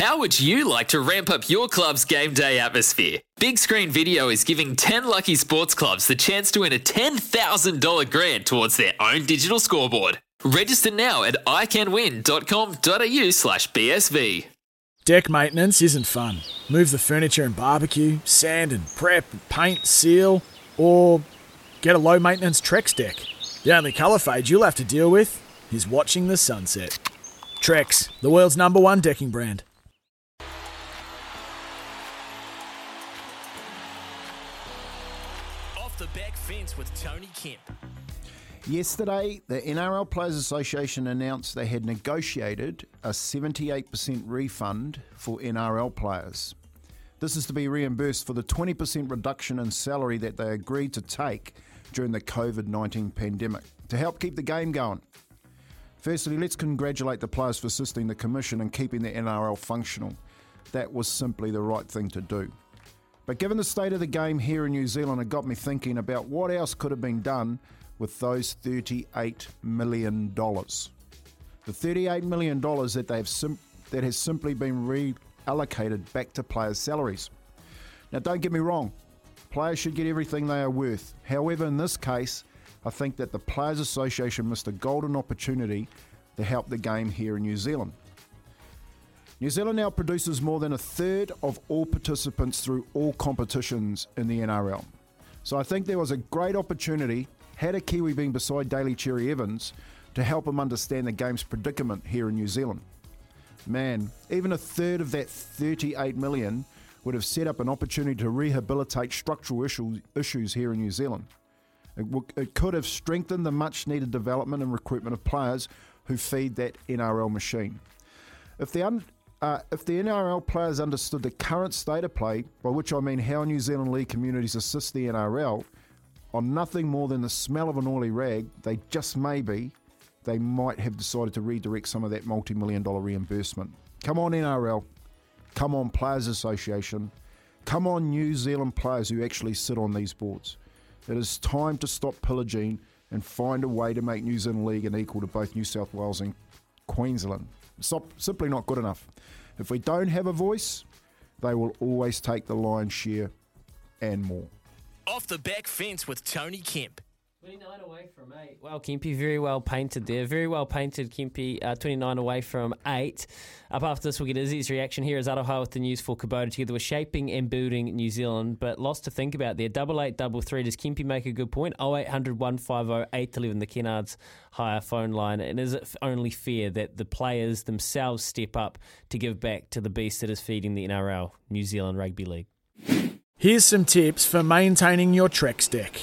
How would you like to ramp up your club's game day atmosphere? Big Screen Video is giving 10 lucky sports clubs the chance to win a $10,000 grant towards their own digital scoreboard. Register now at iCanWin.com.au slash BSV. Deck maintenance isn't fun. Move the furniture and barbecue, sand and prep, paint, seal, or get a low maintenance Trex deck. The only colour fade you'll have to deal with is watching the sunset. Trex, the world's number one decking brand. The back fence with Tony Kemp. Yesterday, the NRL Players Association announced they had negotiated a 78% refund for NRL players. This is to be reimbursed for the 20% reduction in salary that they agreed to take during the COVID 19 pandemic to help keep the game going. Firstly, let's congratulate the players for assisting the Commission and keeping the NRL functional. That was simply the right thing to do. But given the state of the game here in New Zealand, it got me thinking about what else could have been done with those $38 million. The $38 million that, they've sim- that has simply been reallocated back to players' salaries. Now, don't get me wrong, players should get everything they are worth. However, in this case, I think that the Players Association missed a golden opportunity to help the game here in New Zealand. New Zealand now produces more than a third of all participants through all competitions in the NRL. So I think there was a great opportunity, had a Kiwi been beside Daly Cherry Evans, to help him understand the game's predicament here in New Zealand. Man, even a third of that 38 million would have set up an opportunity to rehabilitate structural issues, here in New Zealand. It, it could have strengthened the much needed development and recruitment of players who feed that NRL machine. If the, un- uh, if the NRL players understood the current state of play, by which I mean how New Zealand League communities assist the NRL, on nothing more than the smell of an oily rag, they just maybe, they might have decided to redirect some of that multi million dollar reimbursement. Come on, NRL. Come on, Players Association. Come on, New Zealand players who actually sit on these boards. It is time to stop pillaging and find a way to make New Zealand League an equal to both New South Wales and Queensland. Simply not good enough. If we don't have a voice, they will always take the lion's share and more. Off the back fence with Tony Kemp. 29 away from 8. Well, Kimpy, very well painted there. Very well painted, Kimpy. Uh, 29 away from 8. Up after this, we'll get Izzy's reaction here as Aroha with the news for Kubota together with shaping and building New Zealand. But lots to think about there. Double eight, double three. Does Kimpy make a good point? 0800 150 811, the Kennards Hire phone line. And is it only fair that the players themselves step up to give back to the beast that is feeding the NRL, New Zealand Rugby League? Here's some tips for maintaining your Trex deck.